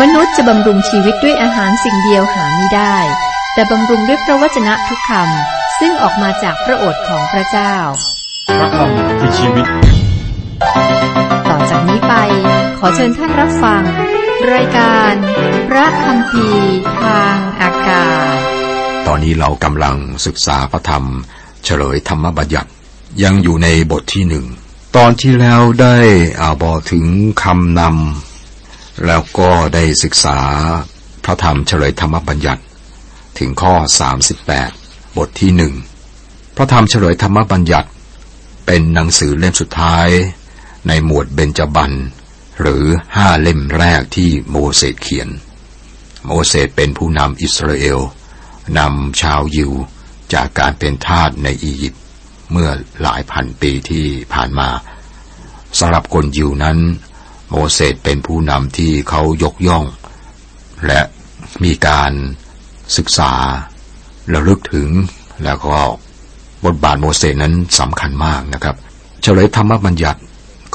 มนุษย์จะบำรุงชีวิตด้วยอาหารสิ่งเดียวหาไม่ได้ แต่บำรุงด้วยพระวจนะทุกคำซึ่งออกมาจากพระโอษฐ์ของพระเจ้า พระคำคือชีวิต ต่อจากนี้ไป ขอเชิญท่านรับฟัง รายการ พระคำพีทางอากาศ ตอนนี้เรากำลังศึกษาพระธรรม เฉลยธรรมบัญญัติ ยังอยู่ในบทที่หนึ่ง ตอนที่แล้วได้อาบอกถึงคำนำ แล้วก็ได้ศึกษาพระธรรมเฉลยธรรมบัญญัติ ถึงข้อ 38 บทที่หนึ่งพระธรรมเฉลยธรรมบัญญัติ เป็นหนังสือเล่มสุดท้ายในหมวดเบญจบันหรือห้าเล่มแรกที่โมเสสเขียน โมเสสเป็นผู้นำอิสราเอลนำชาวยิวจากการเป็นทาสในอียิปต์เมื่อหลายพันปีที่ผ่านมาสำหรับคนยิวนั้น โมเสสเป็นผู้นำที่เขายกย่อง และมีการศึกษาระลึกถึงแล้วก็บทบาทโมเสสนั้นสำคัญมากนะครับ เฉลยธรรมบัญญัติ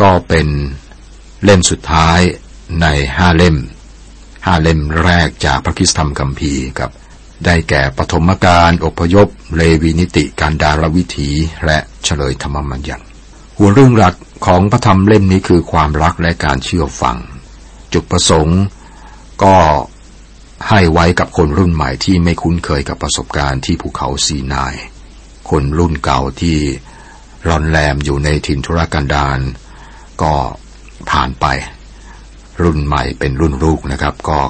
ก็เป็นเล่มสุดท้ายในห้าเล่มห้าเล่มแรกจากพระคิสธรรมคัมภีร์ครับ ได้แก่ปฐมกาลอพยพ เลวีนิติการดารวิถี และเฉลยธรรมบัญญัติ หัวเรื่องหลักของพระธรรมเล่มนี้คือความรักและการเชื่อฟัง จุดประสงค์ก็ให้ไว้กับคนรุ่นใหม่ที่ไม่คุ้นเคยกับประสบการณ์ที่ภูเขาซีนาย คนรุ่นเก่าที่รอนแรมอยู่ในถิ่นทุรกันดารก็ผ่านไป รุ่นใหม่เป็นรุ่นลูกนะครับ ก็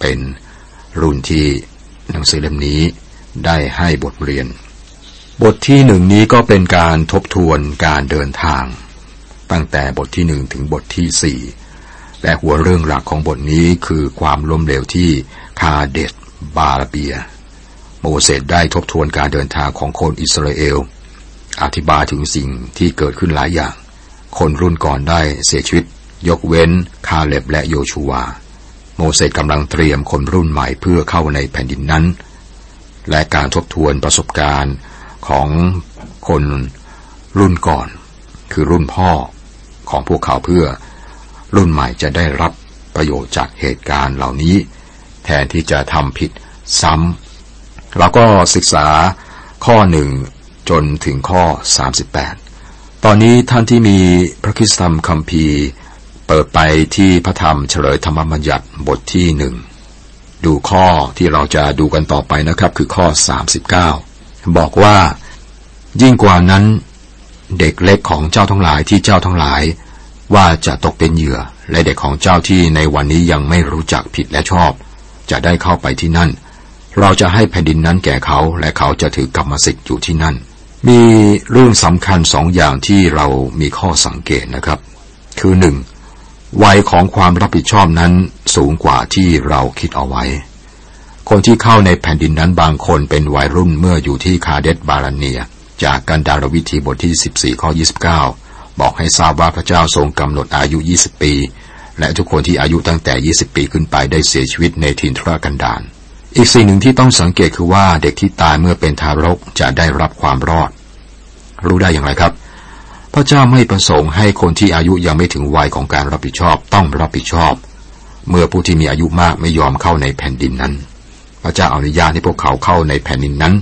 เป็นรุ่นที่หนังสือเล่มนี้ได้ให้บทเรียน บทที่หนึ่งนี้ก็เป็นการทบทวนการเดินทาง ตั้งแต่บทที่หนึ่งถึงบทที่สี่และหัวเรื่องหลักของบทนี้คือความล้มเหลวที่คาเดตบาลเบีย โมเสสได้ทบทวนการเดินทางของคนอิสราเอล อธิบายถึงสิ่งที่เกิดขึ้นหลายอย่าง คนรุ่นก่อนได้เสียชีวิต ยกเว้นคาเล็บและโยชูวา โมเสสกำลังเตรียมคนรุ่นใหม่เพื่อเข้าในแผ่นดินนั้น และการทบทวนประสบการณ์ ของคนรุ่นก่อน คือรุ่นพ่อของพวกเขาเพื่อรุ่นใหม่จะได้รับประโยชน์จากเหตุการณ์เหล่านี้ แทนที่จะทำผิดซ้ำเราก็ศึกษาข้อหนึ่งจนถึงข้อ 38 ตอนนี้ท่านที่มีพระคิสธรรมคัมภีร์ เปิดไปที่พระธรรมเฉลยธรรมบัญญัติบทที่หนึ่งดูข้อที่เราจะดูกันต่อไปนะครับคือข้อ 39 บอกว่า ยิ่งกว่านั้น เด็กเล็กของเจ้าทั้งหลายที่เจ้าทั้งหลาย ว่าจะตกเป็นเหยื่อ และเด็กของเจ้าที่ในวันนี้ยังไม่รู้จักผิดและชอบ จะได้เข้าไปที่นั่น เราจะให้แผ่นดินนั้นแก่เขาและเขาจะถือกรรมสิทธิ์อยู่ที่นั่น มีเรื่องสำคัญสองอย่างที่เรามีข้อสังเกตนะครับ คือหนึ่งวัยของความรับผิดชอบนั้นสูงกว่าที่เราคิดเอาไว้ คนที่เข้าในแผ่นดินนั้นบางคนเป็นวัยรุ่นเมื่ออยู่ที่คาเดตบาลาเนีย จากกันดารวิธีบทที่ 14 ข้อ 29 บอกให้ทราบว่าพระเจ้าทรงกำหนดอายุ 20 ปี และทุกคนที่อายุตั้งแต่ 20 ปีขึ้นไปได้เสียชีวิตในทินทรกันดารอีกสิ่งหนึ่งที่ต้องสังเกตคือว่าเด็กที่ตายเมื่อเป็นทารกจะได้รับความรอด รู้ได้อย่างไรครับ พระเจ้าไม่ประสงค์ให้คนที่อายุยังไม่ถึงวัยของการรับผิดชอบต้องรับผิดชอบ เมื่อผู้ที่มีอายุมากไม่ยอมเข้าในแผ่นดินนั้น พระเจ้าอนุญาตให้พวกเขาเข้าในแผ่นดินนั้น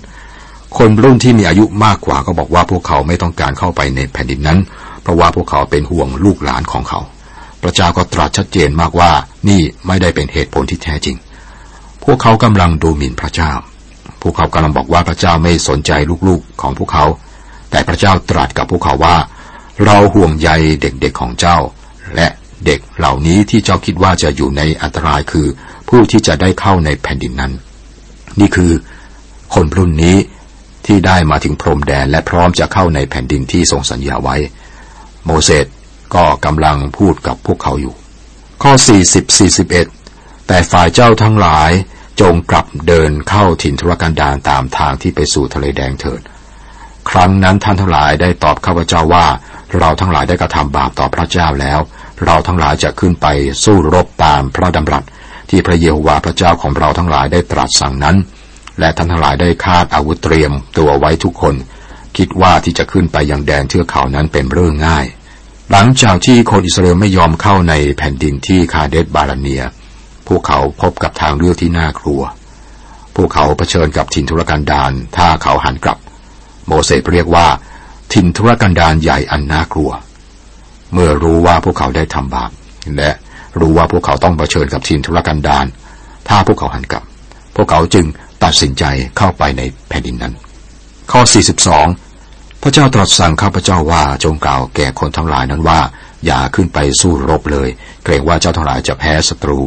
คนรุ่นที่มีอายุมากกว่าก็บอกว่าพวกเขาไม่ต้องการเข้าไปในแผ่นดินนั้น เพราะว่าพวกเขาเป็นห่วงลูกหลานของเขา พระเจ้าก็ตรัสชัดเจนมากว่านี่ไม่ได้เป็นเหตุผลที่แท้จริง พวกเขากำลังดูหมิ่นพระเจ้า พวกเขากำลังบอกว่าพระเจ้าไม่สนใจลูกๆของพวกเขา แต่พระเจ้าตรัสกับพวกเขาว่า เราห่วงใยเด็กๆของเจ้า และเด็กเหล่านี้ที่เจ้าคิดว่าจะอยู่ในอันตรายคือ ผู้ที่จะได้เข้าในแผ่นดินนั้น นี่คือคนรุ่นนี้ที่ได้มาถึงพรมแดนและพร้อมจะเข้าในแผ่นดินที่ทรงสัญญาไว้ โมเสสก็กำลังพูดกับพวกเขาอยู่ ข้อ 40 41 แต่ฝ่ายเจ้าทั้งหลายจงกลับเดินเข้าถิ่นทุรกันดารตามทางที่ไปสู่ทะเลแดงเถิด ครั้งนั้นท่านทั้งหลายได้ตอบข้าพเจ้าว่า เราทั้งหลายได้กระทำบาปต่อพระเจ้าแล้ว เราทั้งหลายจะขึ้นไปสู้รบตามพระดำรัส ที่พระเยโฮวาห์พระเจ้าของเราทั้งหลายได้ตรัสสั่งนั้น และท่านทั้งหลายได้คาดอาวุธเตรียมตัวไว้ทุกคน คิดว่าที่จะขึ้นไปยังแดนเทือกเขานั้นเป็นเรื่องง่าย หลังจากที่คนอิสราเอลไม่ยอมเข้าในแผ่นดินที่คาเดสบาลาเนียพพวกเขาพบกับทางเลือกที่น่ากลัว พวกเขาเผชิญกับถิ่นทุรกันดารถ้าเขาหันกลับ โมเสสเรียกว่า ถิ่นทุรกันดารใหญ่อันน่ากลัว เมื่อรู้ว่าพวกเขาได้ทำบาปและ รู้ว่าพวกเขาต้องเผชิญกับถิ่นทุรกันดารถ้าพวกเขาหันกลับ พวกเขาจึงตัดสินใจเข้าไปในแผ่นดินนั้น ข้อ 42 พระเจ้าตรัสสั่งข้าพเจ้าว่าจงกล่าวแก่คนทั้งหลายนั้นว่า อย่าขึ้นไปสู้รบเลย เกรงว่าเจ้าทั้งหลายจะแพ้ศัตรู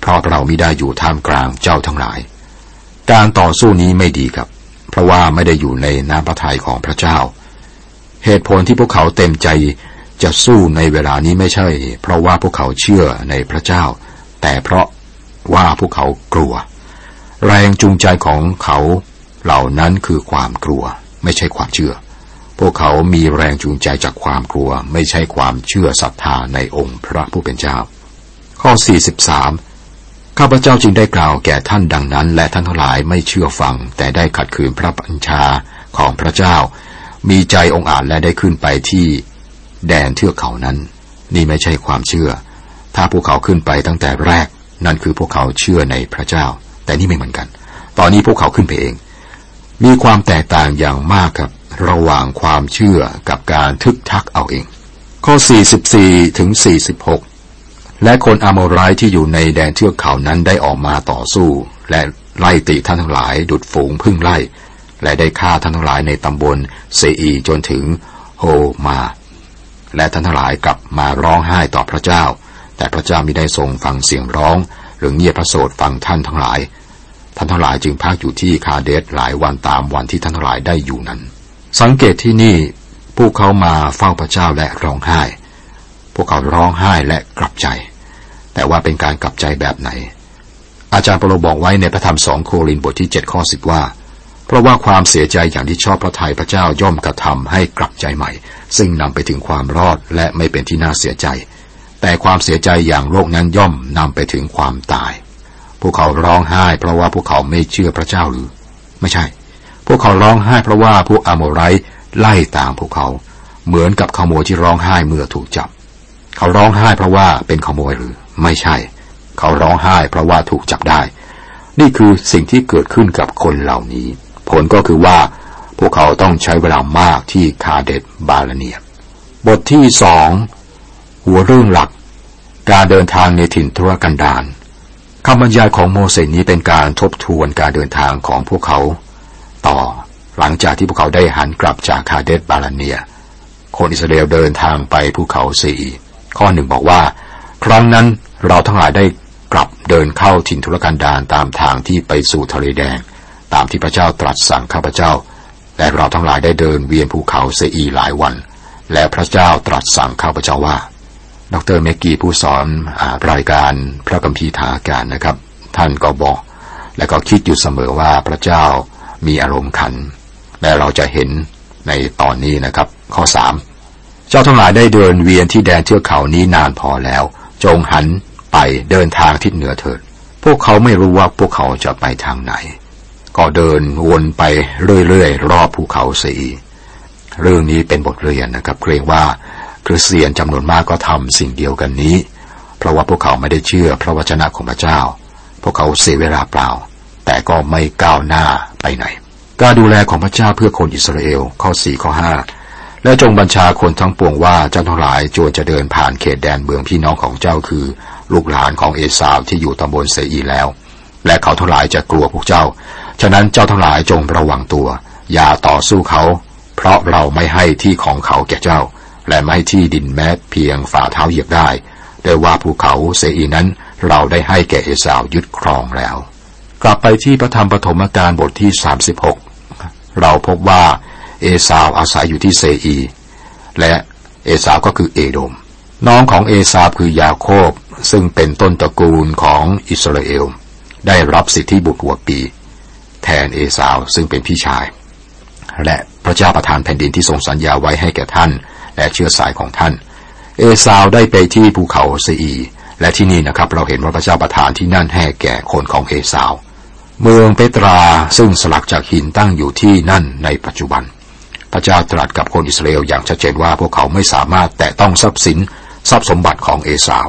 เพราะเราไมิได้อยู่ท่ามกลางเจ้าทั้งหลาย การต่อสู้นี้ไม่ดีครับ เพราะว่าไม่ได้อยู่ในน้ำพระทัยของพระเจ้า เหตุผลที่พวกเขาเต็มใจ จะสู้ในเวลานี้ไม่ใช่ เพราะว่าพวกเขาเชื่อในพระเจ้า แต่เพราะว่าพวกเขากลัว แรงจูงใจของเขาเหล่านั้นคือความกลัว ไม่ใช่ความเชื่อ พวกเขามีแรงจูงใจจากความกลัว ไม่ใช่ความเชื่อศรัทธาในองค์พระผู้เป็นเจ้า ข้อ 43 ข้าพเจ้าจึงได้กล่าวแก่ท่านดังนั้น และท่านทั้งหลายไม่เชื่อฟัง แต่ได้ขัดขืนพระบัญชาของพระเจ้า มีใจองอาจและได้ขึ้นไปที่ แดนเทือกเขานั้น นี่ไม่ใช่ความเชื่อ ถ้าพวกเขาขึ้นไปตั้งแต่แรก นั่นคือพวกเขาเชื่อในพระเจ้า แต่นี่ไม่เหมือนกัน ตอนนี้พวกเขาขึ้นไปเอง มีความแตกต่างอย่างมากครับ ระหว่างความเชื่อกับการทึกทักเอาเอง ข้อ 44 ถึง 46 และคนอาโมไรที่อยู่ในแดนเทือกเขานั้นได้ออกมาต่อสู้ และไล่ตีท่านทั้งหลาย ดุดฝูงพึ่งไล่ และได้ฆ่าท่านทั้งหลายในตำบลเซอีจนถึงโฮมา และท่านทั้งหลายกลับมาร้องไห้ต่อพระเจ้า แต่พระเจ้ามิได้ทรงฟังเสียงร้อง หรือเงียบพระโสดฟังท่านทั้งหลาย ท่านทั้งหลายจึงพักอยู่ที่คาเดสหลายวันตามวันที่ท่านทั้งหลายได้อยู่นั้น สังเกตที่นี่พวกเขามาเฝ้าพระเจ้าและร้องไห้ พวกเขาร้องไห้และกลับใจ แต่ว่าเป็นการกลับใจแบบไหน อาจารย์เปโลบอกไว้ในพระธรรมสองโครินธ์บทที่7ข้อ10ว่า เพราะว่าความเสียใจอย่างที่ชอบพระทัยพระเจ้าย่อมกระทำให้กลับใจใหม่ ซึ่งนำไปถึงความรอดและไม่เป็นที่น่าเสียใจ แต่ความเสียใจอย่างโลกนั้นย่อมนำไปถึงความตาย พวกเขาร้องไห้ เพราะว่าพวกเขาไม่เชื่อพระเจ้าหรือ ไม่ใช่ พวกเขาร้องไห้เพราะว่าพวกอโมไรไล่ตามพวกเขา เหมือนกับขโมยที่ร้องไห้เมื่อถูกจับ เขาร้องไห้เพราะว่าเป็นขโมยหรือ ไม่ใช่ เขาร้องไห้เพราะว่าถูกจับได้ นี่คือสิ่งที่เกิดขึ้นกับคนเหล่านี้ ผลก็คือว่าพวกเขาต้องใช้เวลามากที่คาเดตบาลเนีย บทที่สองหัวเรื่องหลัก การเดินทางในถิ่นทุรกันดารคำบรรยายของโมเสสนี้เป็นการทบทวนการเดินทางของพวกเขา ต่อหลังจากที่พวกเขาได้หันกลับจากคาเดตบาลเนีย คนอิสราเอลเดินทางไปภูเขาซีข้อหนึ่งบอกว่า ครั้งนั้นเราทั้งหลายได้กลับเดินเข้าถิ่นทุรกันดารตามทางที่ไปสู่ทะเลแดง ตามที่พระเจ้าตรัสสั่งข้าพเจ้า และเราทั้งหลายได้เดินเวียนภูเขาเซอีหลายวัน และพระเจ้าตรัสสั่งข้าพเจ้าว่า ดรเมกีผู้สอนอรายการพระกัมพีทาการนะครับ ท่านก็บอก และก็คิดอยู่เสมอว่าพระเจ้ามีอารมณ์ขัน และเราจะเห็นในตอนนี้นะครับ ข้อสามเจ้าทั้งหลายได้เดินเวียนที่แดนเทือกเขานี้นานพอแล้ว จงหันไปเดินทางทิศเหนือเถิด พวกเขาไม่รู้ว่าพวกเขาจะไปทางไหน ก็เดินวนไปเรื่อยๆ รอบภูเขาสี เรื่องนี้เป็นบทเรียนนะครับ เกรงว่าคริสเตียนจำนวนมากก็ทำสิ่งเดียวกันนี้ เพราะว่าพวกเขาไม่ได้เชื่อพระวจนะของพระเจ้า พวกเขาเสียเวลาเปล่า แต่ก็ไม่ก้าวหน้าไปไหน การดูแลของพระเจ้าเพื่อคนอิสราเอลข้อสี่ข้อห้าและจงบัญชาคนทั้งปวงว่าเจ้าทั้งหลายจวนจะเดินผ่านเขตแดนเมืองพี่น้องของเจ้าคือ ลูกหลานของเอสาวที่อยู่ตำบลเสอีแล้ว และเขาทั้งหลายจะกลัวพวกเจ้า ฉะนั้นเจ้าทั้งหลายจงระวังตัว อย่าต่อสู้เขา เพราะเราไม่ให้ที่ของเขาแก่เจ้า และไม่ให้ที่ดินแม้เพียงฝ่าเท้าเหยียบได้โดยว่าภูเขาเสอีนั้นเราได้ให้แก่เอสาวยึดครองแล้ว กลับไปที่พระธรรมปฐมกาลบทที่ 36 เราพบว่าเอสาวอาศัยอยู่ที่เซอี และเอสาวก็คือเอโดม น้องของเอสาวคือยาโคบซึ่งเป็นต้นตระกูลของอิสราเอล ได้รับสิทธิบุตรหัวปี แทนเอสาวซึ่งเป็นพี่ชาย และพระเจ้าประทานแผ่นดินที่ทรงสัญญาไว้ให้แก่ท่าน และเชื้อสายของท่าน เอสาวได้ไปที่ภูเขาเซอีและที่นี่นะครับเราเห็นว่าพระเจ้าประทานที่นั่นให้แก่คนของเอสาว เมืองเปตราซึ่งสลักจากหินตั้งอยู่ที่นั่นในปัจจุบัน พระเจ้าตรัสกับคนอิสราเอลอย่างชัดเจนว่าพวกเขาไม่สามารถแตะต้องทรัพย์สินทรัพย์สมบัติของเอสาว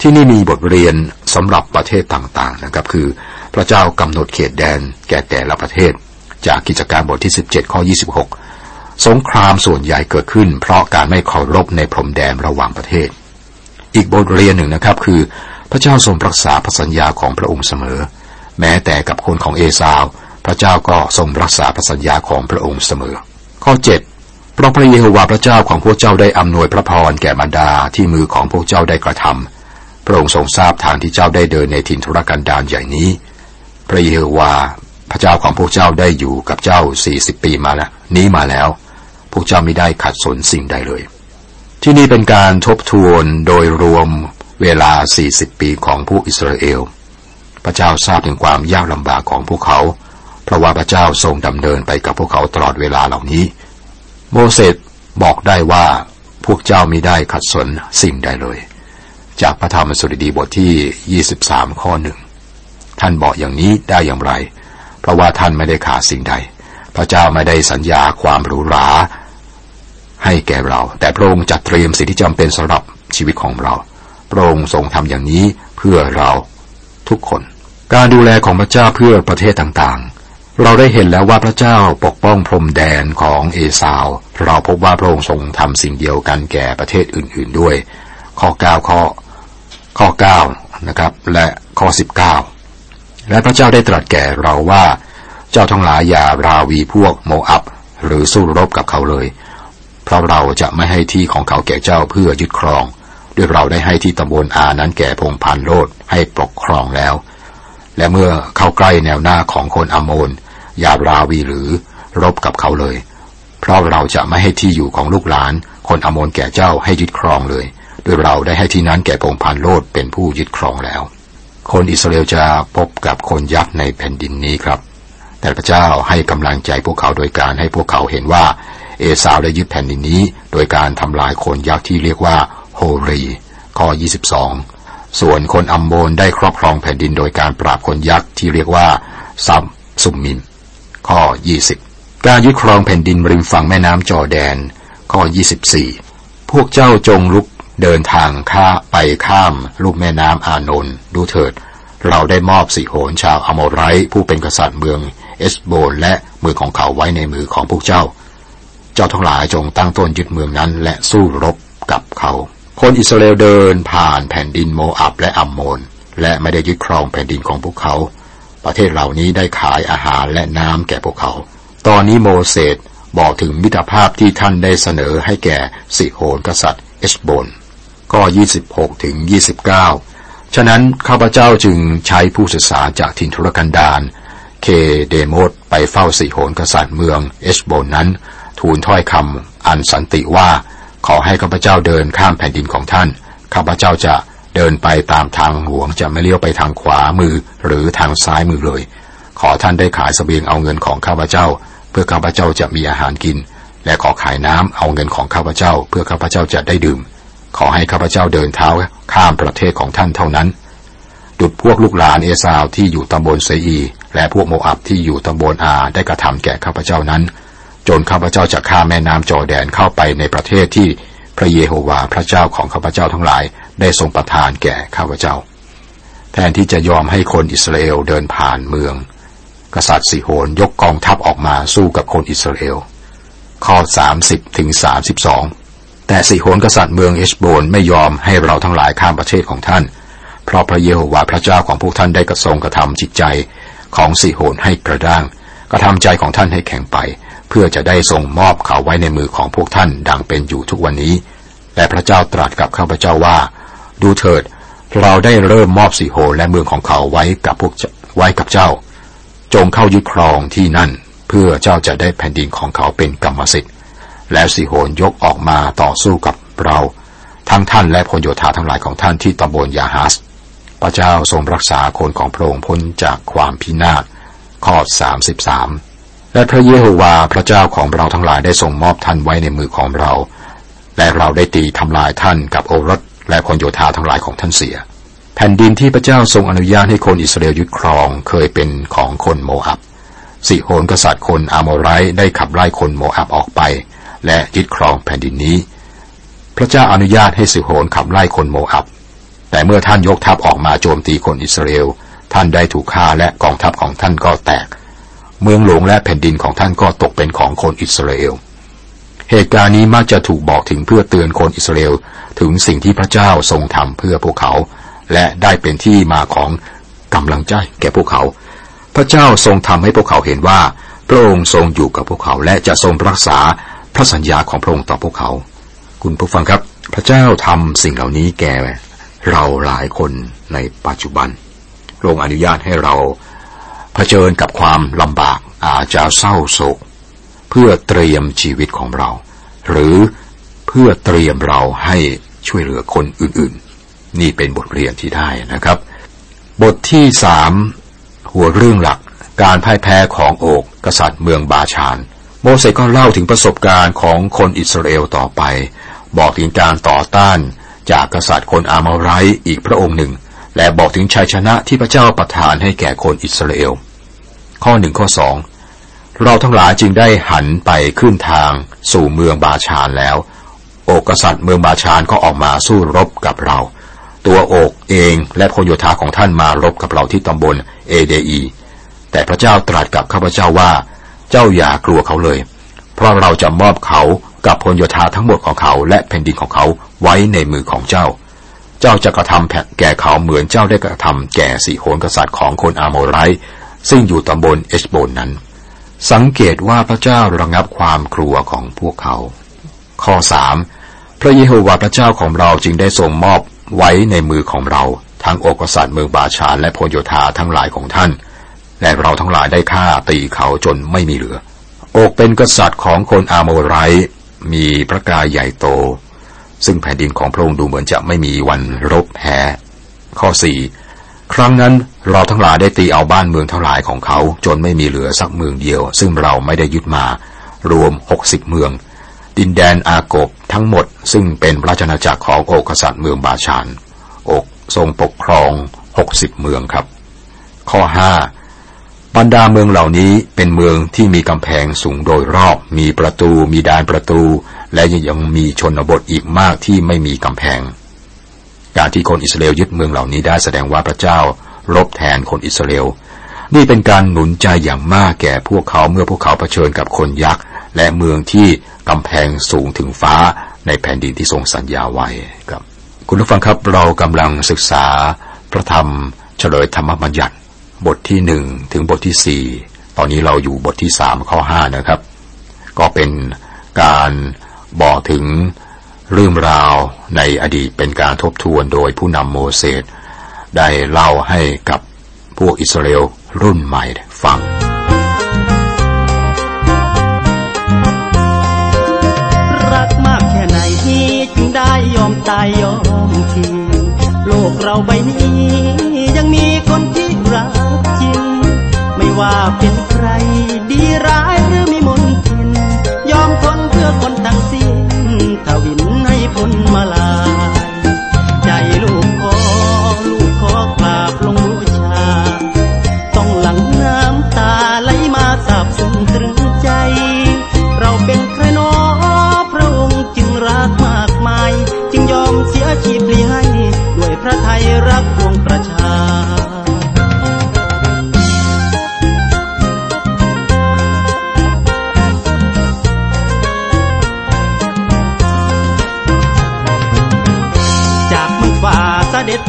ที่นี่มีบทเรียนสำหรับประเทศต่างๆนะครับ คือ พระเจ้ากำหนดเขตแดนแก่แต่ละประเทศ จากกิจการบทที่ 17 ข้อ 26 สงครามส่วนใหญ่เกิดขึ้น เพราะการไม่เคารพในพรมแดนระหว่างประเทศ อีกบทเรียนหนึ่งนะครับคือ พระเจ้าทรงรักษาพระสัญญาของพระองค์เสมอ แม้แต่กับคนของเอสาว พระเจ้าก็ทรงรักษาพระสัญญาของพระองค์เสมอ ข้อ 7 เพราะพระเยโฮวาห์พระเจ้าของพวกเจ้าได้อำนวยพระพรแก่มารดาที่มือของพวกเจ้าได้กระทำพระองค์ทรงทราบทางที่เจ้าได้เดินในถิ่นทุรกันดารใหญ่นี้ พระเยโฮวาห์พระเจ้าของพวกเจ้าได้อยู่กับเจ้าสี่สิบปีมาแล้วนี้มาแล้ว พวกเจ้าไม่ได้ขัดสนสิ่งใดเลย ที่นี่เป็นการทบทวนโดยรวมเวลาสี่สิบปีของผู้อิสราเอล พระเจ้าทราบถึงความยากลำบากของพวกเขา เพราะว่าพระเจ้าทรงดำเนินไปกับพวกเขาตลอดเวลาเหล่านี้ โมเสสบอกได้ว่าพวกเจ้ามิได้ขัดสนสิ่งใดเลย จากพระธรรมสุดีบทที่ 23 ข้อหนึ่ง ท่านบอกอย่างนี้ได้อย่างไร เพราะว่าท่านไม่ได้ขาดสิ่งใด พระเจ้าไม่ได้สัญญาความหรูหรา ให้แก่เรา แต่พระองค์จัดเตรียมสิ่งที่จำเป็นสำหรับชีวิตของเรา พระองค์ทรงทำอย่างนี้เพื่อเราทุกคน การดูแลของพระเจ้าเพื่อประเทศต่างๆ เราได้เห็นแล้วว่าพระเจ้าปกป้องพรมแดนของเอสาว เราพบว่าพระองค์ทรงทำสิ่งเดียวกันแก่ประเทศอื่น ๆด้วย ข้อ 9 ข้อข้อ 9 นะครับ และข้อ 19 และพระเจ้าได้ตรัสแก่เราว่า เจ้าทั้งหลายอย่าราวีพวกโมอับ หรือสู้รบกับเขาเลย เพราะเราจะไม่ให้ที่ของเขาแก่เจ้าเพื่อยึดครอง ด้วยเราได้ให้ที่ตำบลอานั้นแก่พงพันโลดให้ปกครองแล้ว และเมื่อเข้าใกล้แนวหน้าของคนอโมนอย่าราวีหรือรบกับเขาเลย เพราะเราจะไม่ให้ที่อยู่ของลูกหลาน คนอโมนแก่เจ้าให้ยึดครองเลยโดยเราได้ให้ที่นั้นแก่พงพานโลดเป็นผู้ยึดครองแล้ว คนอิสราเอลจะพบกับคนยักษ์ในแผ่นดินนี้ครับ แต่พระเจ้าให้กำลังใจพวกเขาโดยการให้พวกเขาเห็นว่า เอสาวได้ยึดแผ่นดินนี้ โดยการทำลายคนยักษ์ที่เรียกว่าโฮรีข้อ 22 ส่วนคนอัมโมนได้ครอบครองแผ่นดินโดยการปราบคนยักษ์ที่เรียกว่าซัมซุมมิน ข้อ 20 การยึดครองแผ่นดินริมฝั่งแม่น้ำจอแดน ข้อ 24 พวกเจ้าจงลุก เดินทางข้าไปข้ามลูกแม่น้ำอานนท์ดูเถิด เราได้มอบสิโหนชาวอโมไรผู้เป็นกษัตริย์เมืองเอสโบนและมือของเขาไว้ในมือของพวกเจ้า เจ้าทั้งหลายจงตั้งต้นยึดเมืองนั้นและสู้รบกับเขา คนอิสราเอลเดินผ่านแผ่นดินโมอับและอัมโมน และไม่ได้ยึดครองแผ่นดินของพวกเขา ประเทศเหล่านี้ได้ขายอาหารและน้ำแก่พวกเขา ตอนนี้โมเสสบอกถึงมิตรภาพที่ท่านได้เสนอให้แก่สิโหนกษัตริย์เอชบน ก็ 26 ถึง 29 ฉะนั้นข้าพเจ้าจึงใช้ผู้ศึกษาจากถิ่นทุรกันดารเคเดโมดไปเฝ้าสิโหนกษัตริย์เมืองเอชโบนนั้น ทูลถ้อยคำอันสันติว่าขอให้ข้าพเจ้าเดินข้ามแผ่นดินของท่าน ข้าพเจ้าจะเดินไปตามทางหลวงจะไม่เลี้ยวไปทางขวามือหรือทางซ้ายมือเลย ขอท่านได้ขายสเสบียงเอาเงินของข้าพเจ้า เพื่อข้าพเจ้าจะมีอาหารกิน และขอขายน้ำเอาเงินของข้าพเจ้า เพื่อข้าพเจ้าจะได้ดื่ม ขอให้ข้าพเจ้าเดินเท้าข้ามประเทศของท่านเท่านั้น ดุดพวกลูกหลานเอซาวที่อยู่ตำบลเซอีและพวกโมอับที่อยู่ตำบลอาได้กระทำแก่ข้าพเจ้านั้น จนข้าพเจ้าจะข้ามแม่น้ำจอแดนเข้าไปในประเทศที่พระเยโฮวาห์พระเจ้าของข้าพเจ้าทั้งหลาย ได้ทรงประทานแก่ข้าพเจ้า แทนที่จะยอมให้คนอิสราเอลเดินผ่านเมือง กษัตริย์สิโหนยกกองทัพออกมาสู้กับคนอิสราเอลข้อ30ถึง32 แต่สิโหนกษัตริย์เมืองเอชโบนไม่ยอมให้เราทั้งหลายข้ามประเทศของท่าน เพราะพระเยโฮวาห์พระเจ้าของพวกท่านได้กระทรงกระทำจิตใจของสิโหนให้กระด้าง กระทำใจของท่านให้แข็งไป เพื่อจะได้ทรงมอบเขาไว้ในมือของพวกท่านดังเป็นอยู่ทุกวันนี้ และพระเจ้าตรัสกับข้าพเจ้าว่า ดูเถิด เราได้เริ่มมอบสีโหและเมืองของเขาไว้กับพวกไว้กับเจ้า จงเข้ายึดครองที่นั่น เพื่อเจ้าจะได้แผ่นดินของเขาเป็นกรรมสิทธิ์ แล้วสีโหนยกออกมาต่อสู้กับเรา ทั้งท่านและพลโยธาทั้งหลายของท่านที่ตำบลยาฮัส พระเจ้าทรงรักษาคนของพระองค์พ้นจากความพินาศข้อ33 และพระเยโฮวาพระเจ้าของเราทั้งหลายได้ทรงมอบท่านไว้ในมือของเรา และเราได้ตีทำลายท่านกับโอรสและคนโยธาทั้งหลายของท่านเสีย แผ่นดินที่พระเจ้าทรงอนุญาตให้คนอิสราเอลยึดครองเคยเป็นของคนโมอับสิโหนกษัตริย์คนอาโมไรได้ขับไล่คนโมอับออกไป และยึดครองแผ่นดินนี้ พระเจ้าอนุญาตให้สิโหนขับไล่คนโมอับ แต่เมื่อท่านยกทัพออกมาโจมตีคนอิสราเอล ท่านได้ถูกฆ่าและกองทัพของท่านก็แตก เมืองหลวงและแผ่นดินของท่านก็ตกเป็นของคนอิสราเอล เหตุการณ์นี้มักจะถูกบอกถึงเพื่อเตือนคนอิสราเอลถึงสิ่งที่พระเจ้าทรงทำเพื่อพวกเขา และได้เป็นที่มาของกำลังใจแก่พวกเขา พระเจ้าทรงทำให้พวกเขาเห็นว่าพระองค์ทรงอยู่กับพวกเขาและจะทรงรักษา พระสัญญาของพระองค์ต่อพวกเขา คุณผู้ฟังครับ พระเจ้าทำสิ่งเหล่านี้แก่เราหลายคนในปัจจุบันพระองค์อนุญาตให้เราเผชิญกับความลำบากอาจจะเศร้าโศก เพื่อเตรียมชีวิตของเรา หรือเพื่อเตรียมเราให้ช่วยเหลือคนอื่นๆ นี่เป็นบทเรียนที่ได้นะครับ บทที่สามหัวเรื่องหลักการพ่ายแพ้ของโอกกษัตริย์เมืองบาชาน โมเสสก็เล่าถึงประสบการณ์ของคนอิสราเอลต่อไป บอกถึงการต่อต้านจากกษัตริย์คนอามาไรอีกพระองค์หนึ่ง และบอกถึงชัยชนะที่พระเจ้าประทานให้แก่คนอิสราเอล ข้อหนึ่งข้อสองเราทั้งหลายจึงได้หันไปขึ้นทางสู่เมืองบาชานแล้ว โอกกษัตริย์เมืองบาชานก็ออกมาสู้รบกับเรา ตัวโอกเองและพโยธาของท่านมารบกับเราที่ตำบลเอเดอีแต่พระเจ้าตรัสกับข้าพเจ้าว่า เจ้าอย่ากลัวเขาเลย เพราะเราจะมอบเขากับพลโยธาทั้งหมดของเขาและแผ่นดินของเขาไว้ในมือของเจ้า เจ้าจะกระทำแก่เขาเหมือนเจ้าได้กระทำแก่สีโหนกษัตริย์ของคนอาโมไรซึ่งอยู่ตำบลเอชโบนนั้น สังเกตว่าพระเจ้าระงับความกลัวของพวกเขา ข้อสามพระเยโฮวาห์พระเจ้าของเราจึงได้ทรงมอบไว้ในมือของเรา ทั้งโอกษัตริย์เมืองบาชานและพลโยธาทั้งหลายของท่าน และเราทั้งหลายได้ฆ่าตีเขาจนไม่มีเหลือ อกเป็นกษัตริย์ของคนอาโมไรมีพระกายใหญ่โต ซึ่งแผ่นดินของพระองค์ดูเหมือนจะไม่มีวันรบแพ้ข้อสี่ครั้งนั้นเราทั้งหลายได้ตีเอาบ้านเมืองทั้งหลายของเขา จนไม่มีเหลือสักเมืองเดียว ซึ่งเราไม่ได้ยึดมา รวมหกสิบเมือง ดินแดนอากบทั้งหมด ซึ่งเป็นราชนาจักรของโอกษัตริย์เมืองบาชานอกทรงปกครองหกสิบเมืองครับ ข้อห้า บรรดาเมืองเหล่านี้เป็นเมืองที่มีกำแพงสูงโดยรอบ มีประตู มีดานประตู และยังมีชนบทอีกมากที่ไม่มีกำแพง การที่คนอิสราเอลยึดเมืองเหล่านี้ได้แสดงว่าพระเจ้ารบแทนคนอิสราเอล นี่เป็นการหนุนใจอย่างมากแก่พวกเขาเมื่อพวกเขาเผชิญกับคนยักษ์ และเมืองที่กำแพงสูงถึงฟ้าในแผ่นดินที่ทรงสัญญาไว้ครับ คุณผู้ฟังครับเรากำลังศึกษาพระธรรมเฉลยธรรมบัญญัติ บทที่หนึ่งถึงบทที่สี่ตอนนี้เราอยู่บทที่สามข้อห้านะครับ ก็เป็นการบอกถึงเรื่องราวในอดีตเป็นการทบทวนโดยผู้นำโมเสสได้เล่าให้กับพวกอิสราเอลรุ่นใหม่ฟังรักมากแค่ไหนที่จึงได้ยอมตายยอมทิ้ง โลกเราใบนี้ ยังมีคนที่รักจริง ไม่ว่าเป็นใคร ดีร้ายหรือมีมนทิน ยอมทนเพื่อคนทั้งสิ้นถ้าวินให้พ้นมาลา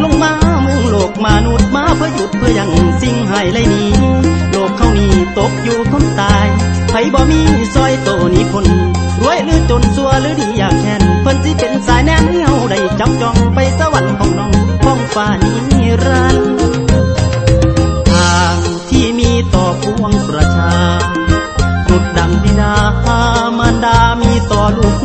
ลงมาเมืองโลกมนุษย์มาเพื่อหยุดเพื่อยังสิ่งหายไรนี้โลกเขามีตกอยู่คนตายไผบ่มีซอยโตนี้พนรวยหรือจนสัวหรือดีอยากแคนเพิ่นสิเป็นสายแน่นเฮาได้จับจองไปสวรรค์ของน้องของฟ้านี้รันทางที่มีต่อพวงประชาดุดดังบิดามารดามีต่อลูก